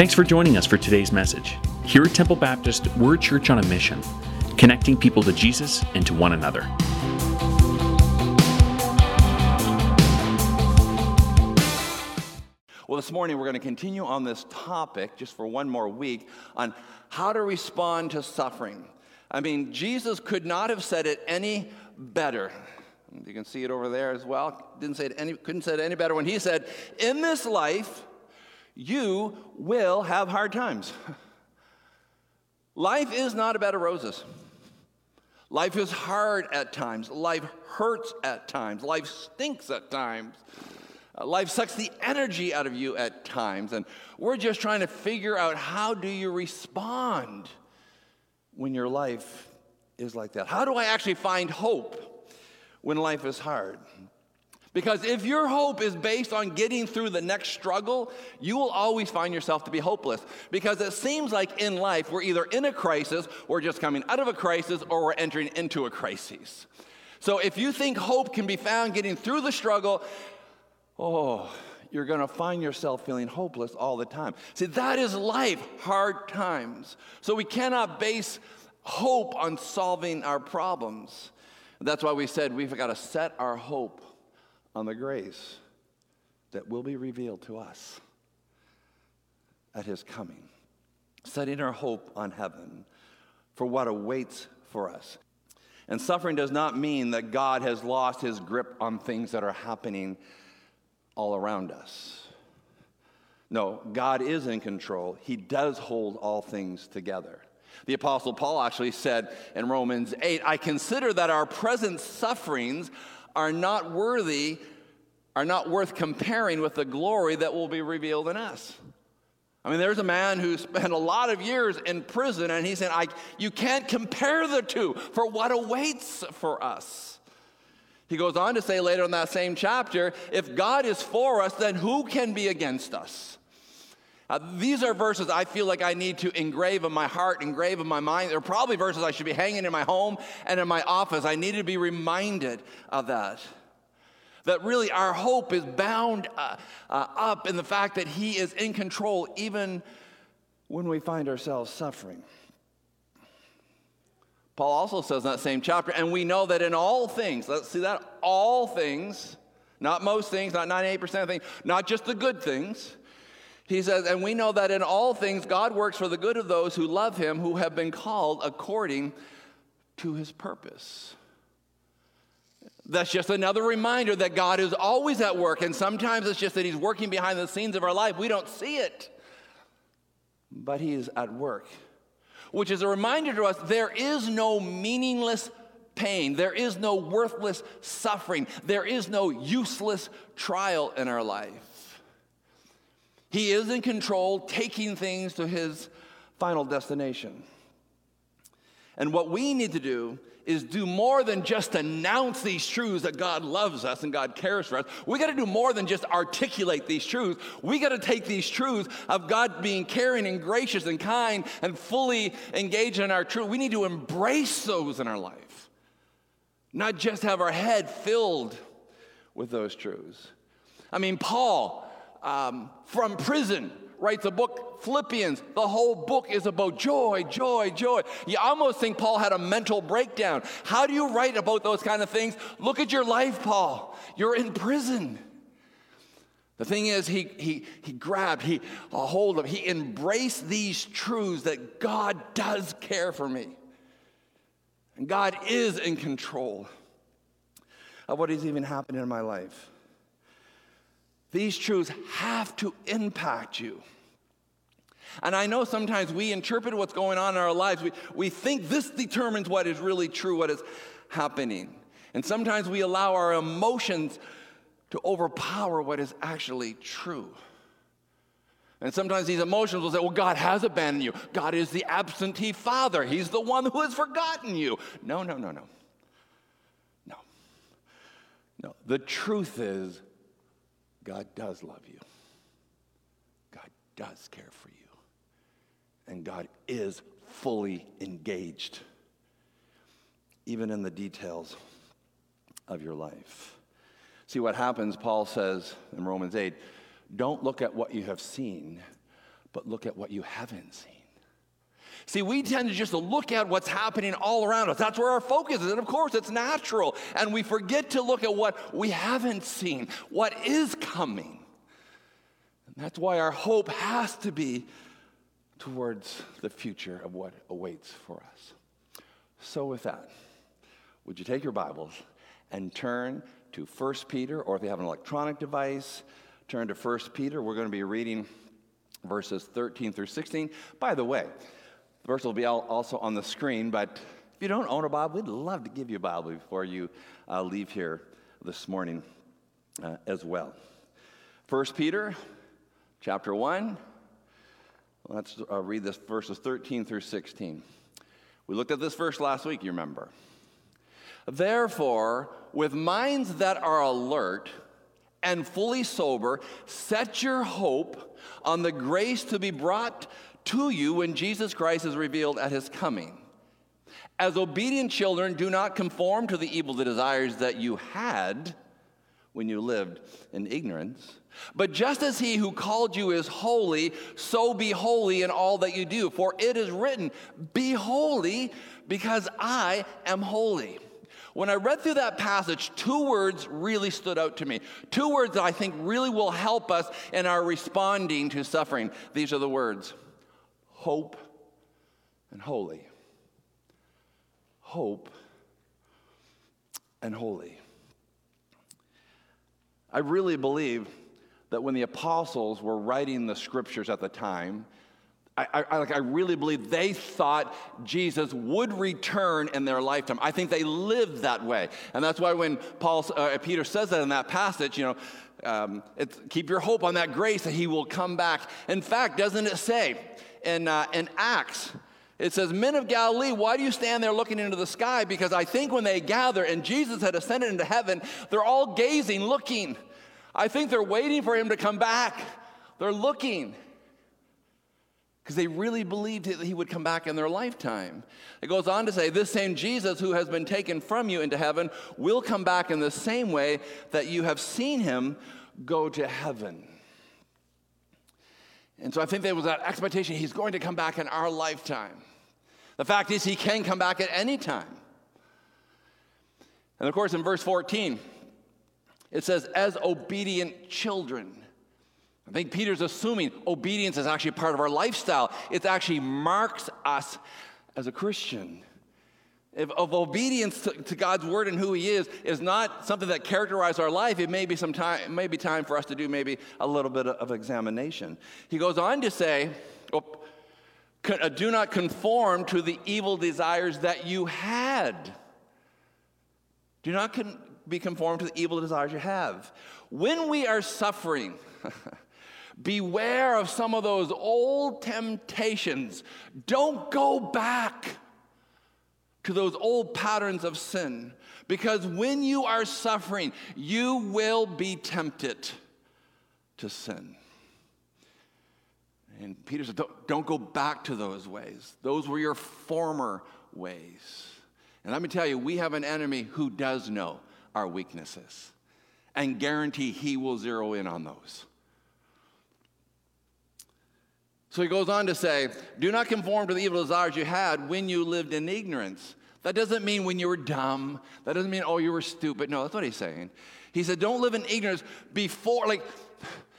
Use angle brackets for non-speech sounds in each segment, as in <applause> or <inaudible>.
Thanks for joining us for today's message. Here at Temple Baptist, we're a church on a mission, connecting people to Jesus and to one another. Well, this morning we're going to continue on this topic just for one more week on how to respond to suffering. I mean, Jesus could not have said it any better. You can see it over there as well. Didn't say it any, couldn't say it any better when he said, "In this life, you will have hard times." life is not a bed of roses. Life is hard at times. Life hurts at times. Life stinks at times. Uh, life sucks the energy out of you at times, and we're just trying to figure out how do you respond when your life is like that? How do I actually find hope when life is hard? Because if your hope is based on getting through the next struggle, you will always find yourself to be hopeless. Because it seems like in life, we're either in a crisis, we're just coming out of a crisis, or we're entering into a crisis. So if you think hope can be found getting through the struggle, oh, you're going to find yourself feeling hopeless all the time. See, that is life, hard times. So we cannot base hope on solving our problems. That's why we said we've got to set our hope on the grace that will be revealed to us at his coming. Setting our hope on heaven for what awaits for us. And suffering does not mean that God has lost his grip on things that are happening all around us. No, God is in control. He does hold all things together. The Apostle Paul actually said in Romans 8, I consider that our present sufferings are not worthy, are not worth comparing with the glory that will be revealed in us. I mean, there's a man who spent a lot of years in prison, and he said, I, You can't compare the two for what awaits for us. He goes on to say later in that same chapter if God is for us, then who can be against us? Uh, these are verses I feel like I need to engrave in my heart, engrave in my mind. They're probably verses I should be hanging in my home and in my office. I need to be reminded of that. That really our hope is bound uh, uh, up in the fact that He is in control even when we find ourselves suffering. Paul also says in that same chapter, and we know that in all things, let's see that, all things, not most things, not 98% of things, not just the good things. He says, and we know that in all things God works for the good of those who love him, who have been called according to his purpose. That's just another reminder that God is always at work, and sometimes it's just that he's working behind the scenes of our life. We don't see it, but he is at work which is a reminder to us there is no meaningless pain, there is no worthless suffering, there is no useless trial in our life. He is in control, taking things to his final destination. And what we need to do is do more than just announce these truths that God loves us and God cares for us. We got to do more than just articulate these truths. We got to take these truths of God being caring and gracious and kind and fully engaged in our truth. We need to embrace those in our life, not just have our head filled with those truths. I mean, Paul um, from prison writes a book, Philippians. The whole book is about joy, joy, joy. You almost think Paul had a mental breakdown. How do you write about those kind of things? Look at your life, Paul. You're in prison. The thing is, he, he, he grabbed, he a hold of, he embraced these truths that God does care for me. And God is in control of what is even happening in my life. These truths have to impact you. And I know sometimes we interpret what's going on in our lives. We, we think this determines what is really true, what is happening. And sometimes we allow our emotions to overpower what is actually true. And sometimes these emotions will say, well, God has abandoned you. God is the absentee father. He's the one who has forgotten you. No, no, no, no. No. No. The truth is, God does love you. God does care for you. And God is fully engaged, even in the details of your life. See what happens, Paul says in Romans 8 don't look at what you have seen, but look at what you haven't seen. See, we tend to just look at what's happening all around us. That's where our focus is. And of course, it's natural. And we forget to look at what we haven't seen, what is coming. And that's why our hope has to be towards the future of what awaits for us. So, with that, would you take your Bibles and turn to 1 Peter, or if you have an electronic device, turn to 1 Peter. We're going to be reading verses 13 through 16. By the way, verse will be also on the screen, but if you don't own a Bible, we'd love to give you a Bible before you uh, leave here this morning uh, as well. 1 Peter chapter 1. Let's uh, read this verses 13 through 16. We looked at this verse last week, you remember. Therefore, with minds that are alert and fully sober, set your hope on the grace to be brought to you when Jesus Christ is revealed at his coming. As obedient children, do not conform to the evil desires that you had when you lived in ignorance. But just as he who called you is holy, so be holy in all that you do. For it is written, Be holy, because I am holy. When I read through that passage, two words really stood out to me. Two words that I think really will help us in our responding to suffering. These are the words hope and holy. Hope and holy. I really believe that when the apostles were writing the scriptures at the time, I, I, like, I really believe they thought Jesus would return in their lifetime. I think they lived that way. And that's why when Paul, uh, Peter says that in that passage, you know, um, keep your hope on that grace that he will come back. In fact, doesn't it say in, uh, in Acts, it says, Men of Galilee, why do you stand there looking into the sky? Because I think when they gather and Jesus had ascended into heaven, they're all gazing, looking. I think they're waiting for him to come back. They're looking because they really believed that he would come back in their lifetime. It goes on to say, This same Jesus who has been taken from you into heaven will come back in the same way that you have seen him go to heaven. And so I think there was that expectation he's going to come back in our lifetime. The fact is, he can come back at any time. And of course, in verse 14, it says, As obedient children. I think Peter's assuming obedience is actually part of our lifestyle. It actually marks us as a Christian. If, obedience to, to, God's word and who He is is not something that characterizes our life, it may be some time, it may be time for us to do maybe a little bit of examination. He goes on to say, oh, "Do not conform to the evil desires that you had. Do not con- be conformed to the evil desires you have. When we are suffering." <laughs> Beware of some of those old temptations. Don't go back to those old patterns of sin because when you are suffering, you will be tempted to sin. And Peter said, don't, don't, go back to those ways. Those were your former ways. And let me tell you, we have an enemy who does know our weaknesses and guarantee he will zero in on those. So he goes on to say, Do not conform to the evil desires you had when you lived in ignorance. That doesn't mean when you were dumb. That doesn't mean, oh, you were stupid. No, that's what he's saying. He said, Don't live in ignorance before, like,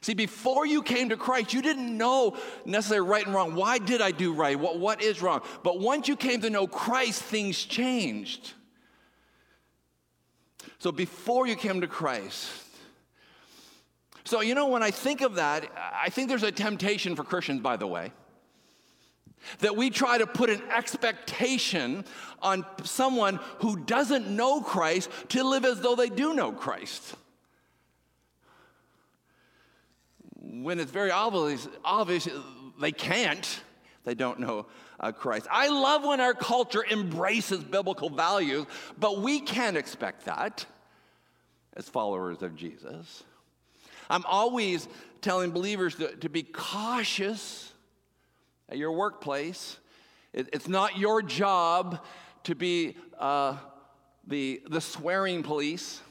see, before you came to Christ, you didn't know necessarily right and wrong. Why did I do right? What, what is wrong? But once you came to know Christ, things changed. So before you came to Christ, so, you know, when I think of that, I think there's a temptation for Christians, by the way, that we try to put an expectation on someone who doesn't know Christ to live as though they do know Christ. When it's very obvious, obvious they can't, they don't know uh, Christ. I love when our culture embraces biblical values, but we can't expect that as followers of Jesus. I'm always telling believers to, to be cautious at your workplace. It, it's not your job to be uh, the, the swearing police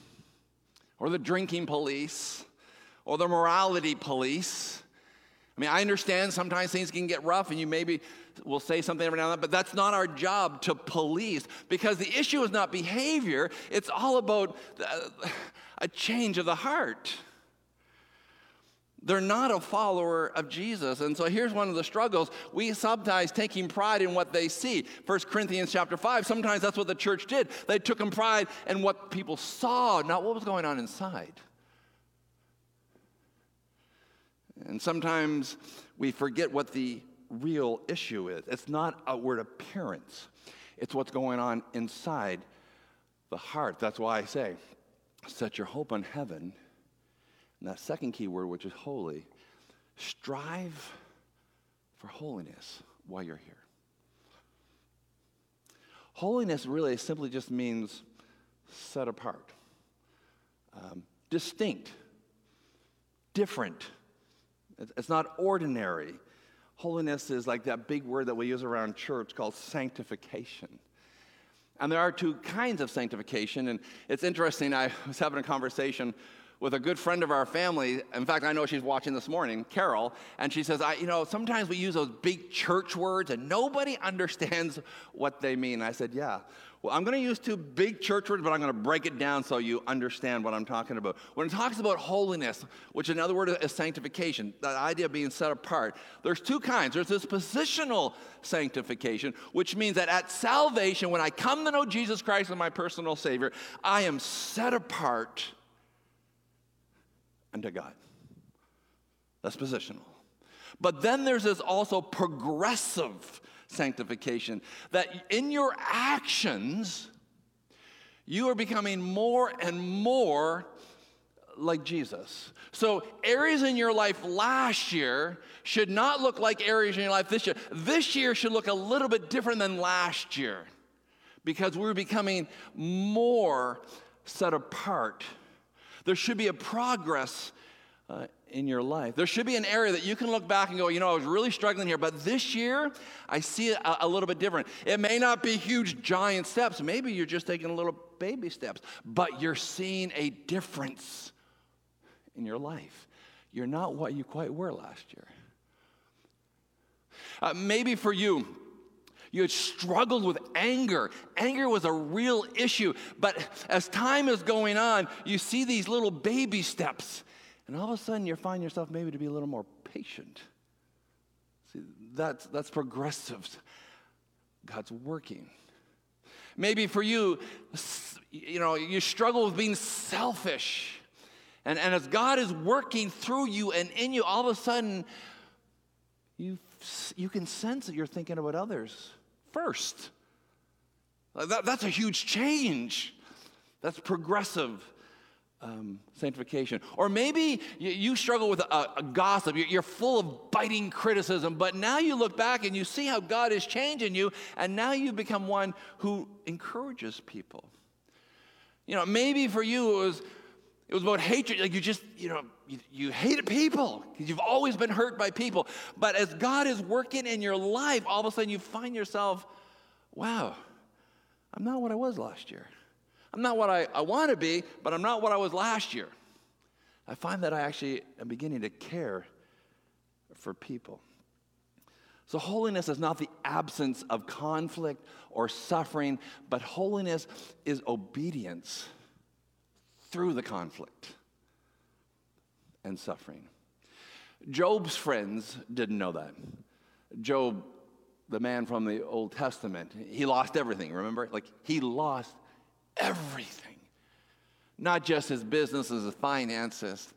or the drinking police or the morality police. I mean, I understand sometimes things can get rough and you maybe will say something every now and then, but that's not our job to police because the issue is not behavior, it's all about uh, a change of the heart. They're not a follower of Jesus. And so here's one of the struggles. We sometimes taking pride in what they see. 1 Corinthians chapter 5, sometimes that's what the church did. They took in pride in what people saw, not what was going on inside. And sometimes we forget what the real issue is. It's not outward appearance, it's what's going on inside the heart. That's why I say, set your hope on heaven and that second key word, which is holy, strive for holiness while you're here. Holiness really simply just means set apart, um, distinct, different. It's not ordinary. Holiness is like that big word that we use around church called sanctification. And there are two kinds of sanctification. And it's interesting, I was having a conversation with a good friend of our family. In fact, I know she's watching this morning, Carol, and she says, I, you know, sometimes we use those big church words and nobody <laughs> understands what they mean. I said, yeah. Well, I'm going to use two big church words, but I'm going to break it down so you understand what I'm talking about. When it talks about holiness, which another word is sanctification, that idea of being set apart, there's two kinds. There's this positional sanctification, which means that at salvation, when I come to know Jesus Christ as my personal Savior, I am set apart unto God. That's positional. But then there's this also progressive sanctification that in your actions, you are becoming more and more like Jesus. So, areas in your life last year should not look like areas in your life this year. This year should look a little bit different than last year because we're becoming more set apart there should be a progress uh, in your life. There should be an area that you can look back and go, you know, I was really struggling here, but this year I see it a, a little bit different. It may not be huge, giant steps. Maybe you're just taking little baby steps, but you're seeing a difference in your life. You're not what you quite were last year. Uh, maybe for you, you had struggled with anger. Anger was a real issue. But as time is going on, you see these little baby steps. And all of a sudden, you find yourself maybe to be a little more patient. See, that's, that's progressive. God's working. Maybe for you, you know, you struggle with being selfish. And, and as God is working through you and in you, all of a sudden, you, you can sense that you're thinking about others first. That, that's a huge change. That's progressive um, sanctification. Or maybe you, you struggle with a, a gossip. You're, you're, full of biting criticism, but now you look back and you see how God is changing you, and now you become one who encourages people. You know, maybe for you it was it was about hatred. Like you just, you know, you, you hated people because you've always been hurt by people. But as God is working in your life, all of a sudden you find yourself, wow, I'm not what I was last year. I'm not what I, I want to be, but I'm not what I was last year. I find that I actually am beginning to care for people. So, holiness is not the absence of conflict or suffering, but holiness is obedience through the conflict and suffering. Job's friends didn't know that. Job, the man from the Old Testament, he lost everything, remember? Like, he lost everything. Not just his businesses, his finances,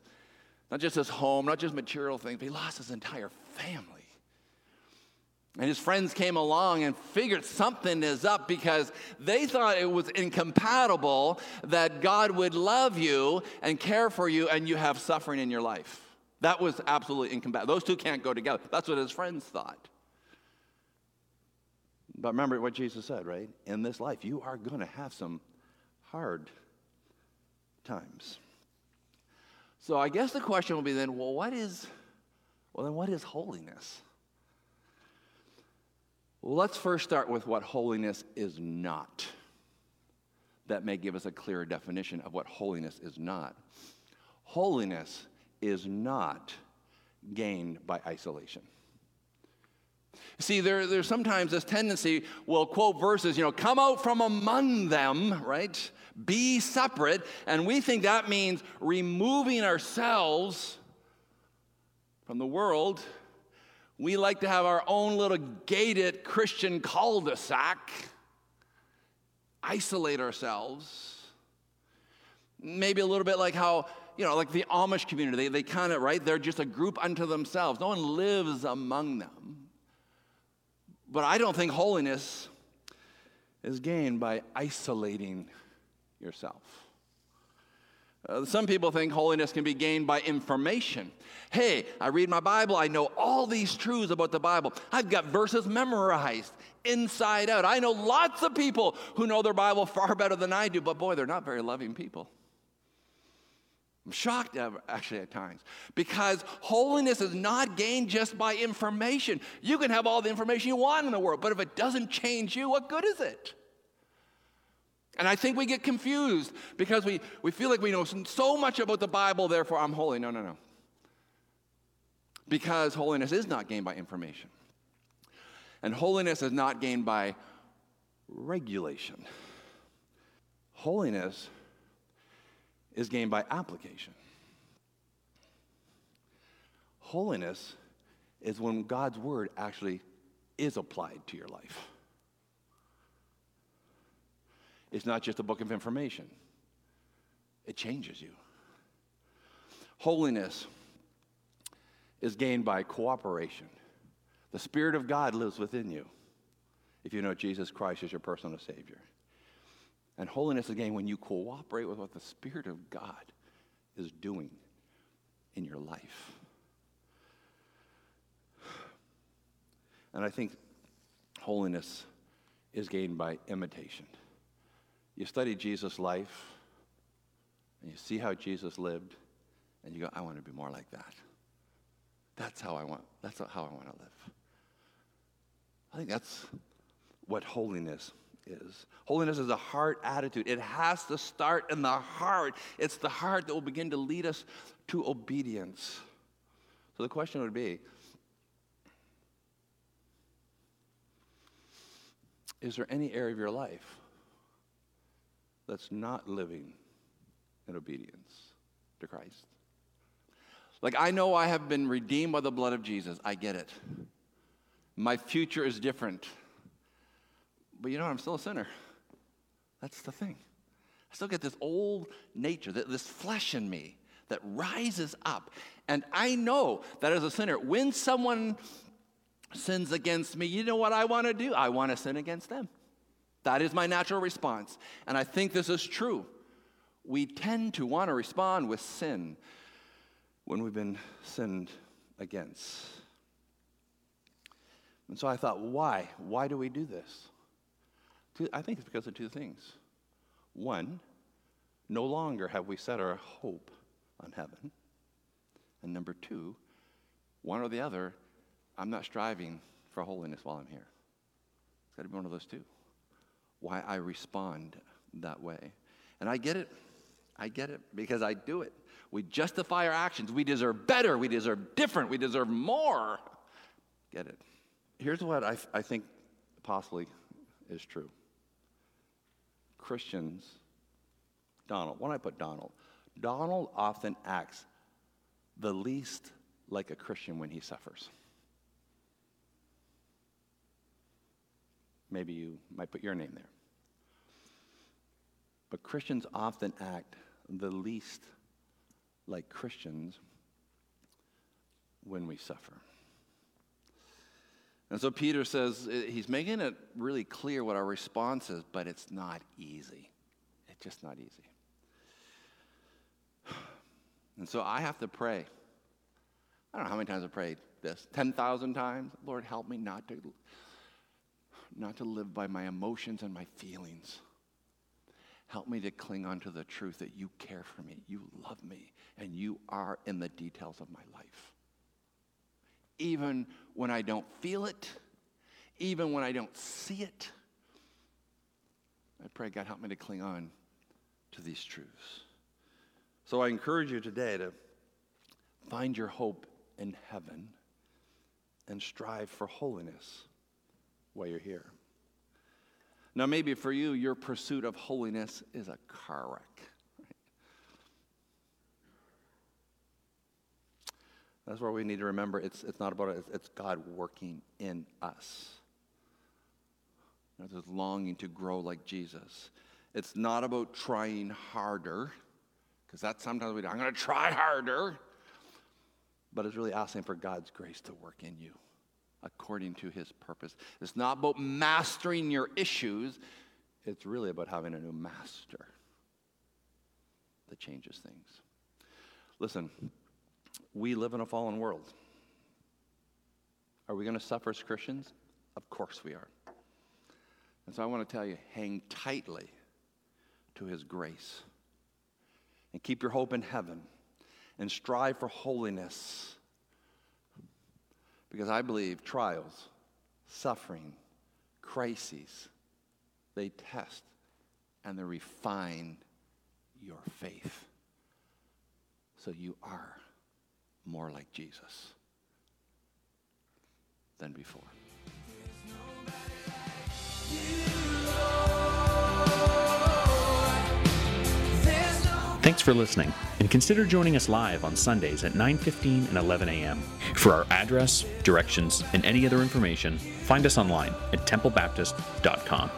not just his home, not just material things, but he lost his entire family. And his friends came along and figured something is up because they thought it was incompatible that God would love you and care for you and you have suffering in your life. That was absolutely incompatible. Those two can't go together. That's what his friends thought. But remember what Jesus said, right? In this life, you are going to have some hard times. So I guess the question will be then, well, what is, well, then what is holiness? Let's first start with what holiness is not. That may give us a clearer definition of what holiness is not. Holiness is not gained by isolation. See, there, there's sometimes this tendency, we'll quote verses, you know, come out from among them, right? Be separate. And we think that means removing ourselves from the world. We like to have our own little gated Christian cul de sac, isolate ourselves. Maybe a little bit like how, you know, like the Amish community, they, they kind of, right? They're just a group unto themselves. No one lives among them. But I don't think holiness is gained by isolating yourself. Uh, some people think holiness can be gained by information. Hey, I read my Bible, I know all these truths about the Bible. I've got verses memorized inside out. I know lots of people who know their Bible far better than I do, but boy, they're not very loving people. I'm shocked actually at times because holiness is not gained just by information. You can have all the information you want in the world, but if it doesn't change you, what good is it? And I think we get confused because we, we feel like we know so much about the Bible, therefore I'm holy. No, no, no. Because holiness is not gained by information. And holiness is not gained by regulation. Holiness is gained by application. Holiness is when God's word actually is applied to your life. It's not just a book of information, it changes you. Holiness is gained by cooperation. The Spirit of God lives within you if you know Jesus Christ as your personal Savior. And holiness is gained when you cooperate with what the Spirit of God is doing in your life. And I think holiness is gained by imitation. You study Jesus' life and you see how Jesus lived, and you go, I want to be more like that. That's how I want, that's how I want to live. I think that's what holiness is. Holiness is a heart attitude. It has to start in the heart. It's the heart that will begin to lead us to obedience. So the question would be Is there any area of your life that's not living in obedience to Christ? Like, I know I have been redeemed by the blood of Jesus. I get it. My future is different. But you know, I'm still a sinner. That's the thing. I still get this old nature, this flesh in me that rises up. And I know that as a sinner, when someone sins against me, you know what I want to do? I want to sin against them. That is my natural response. And I think this is true. We tend to want to respond with sin when we've been sinned against. And so I thought, why? Why do we do this? I think it's because of two things. One, no longer have we set our hope on heaven. And number two, one or the other, I'm not striving for holiness while I'm here. It's got to be one of those two. Why I respond that way. And I get it. I get it because I do it. We justify our actions. We deserve better. We deserve different. We deserve more. Get it. Here's what I, I think possibly is true. Christians, Donald, why don't I put Donald? Donald often acts the least like a Christian when he suffers. Maybe you might put your name there. But Christians often act the least like Christians when we suffer. And so Peter says uh, he's making it really clear what our response is, but it's not easy. It's just not easy. <sighs> And so I have to pray. I don't know how many times I've prayed this 10,000 times. Lord, help me not to, not to live by my emotions and my feelings. Help me to cling on to the truth that you care for me, you love me, and you are in the details of my life even when I don't feel it, even when I don't see it. I pray, God, help me to cling on to these truths. So I encourage you today to find your hope in heaven and strive for holiness while you're here. Now, maybe for you, your pursuit of holiness is a car wreck. That's where we need to remember it's, it's not about it, it's God working in us. There's longing to grow like Jesus. It's not about trying harder, because that's sometimes we do. I'm going to try harder. But it's really asking for God's grace to work in you according to his purpose. It's not about mastering your issues, it's really about having a new master that changes things. Listen, we live in a fallen world. Are we going to suffer as Christians? Of course we are. And so I want to tell you hang tightly to his grace and keep your hope in heaven and strive for holiness. Because I believe trials, suffering, crises, they test and they refine your faith. So you are more like Jesus than before. For listening, and consider joining us live on Sundays at 9:15 and 11 a.m. For our address, directions, and any other information, find us online at templebaptist.com.